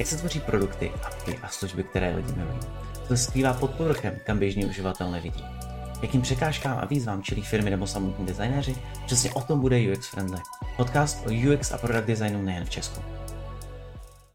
jak se tvoří produkty, apky a služby, které lidi milují. To skrývá pod povrchem, kam běžný uživatel nevidí. Jakým překážkám a výzvám čelí firmy nebo samotní designéři? Přesně o tom bude UX Friendly. Podcast o UX a product designu nejen v Česku.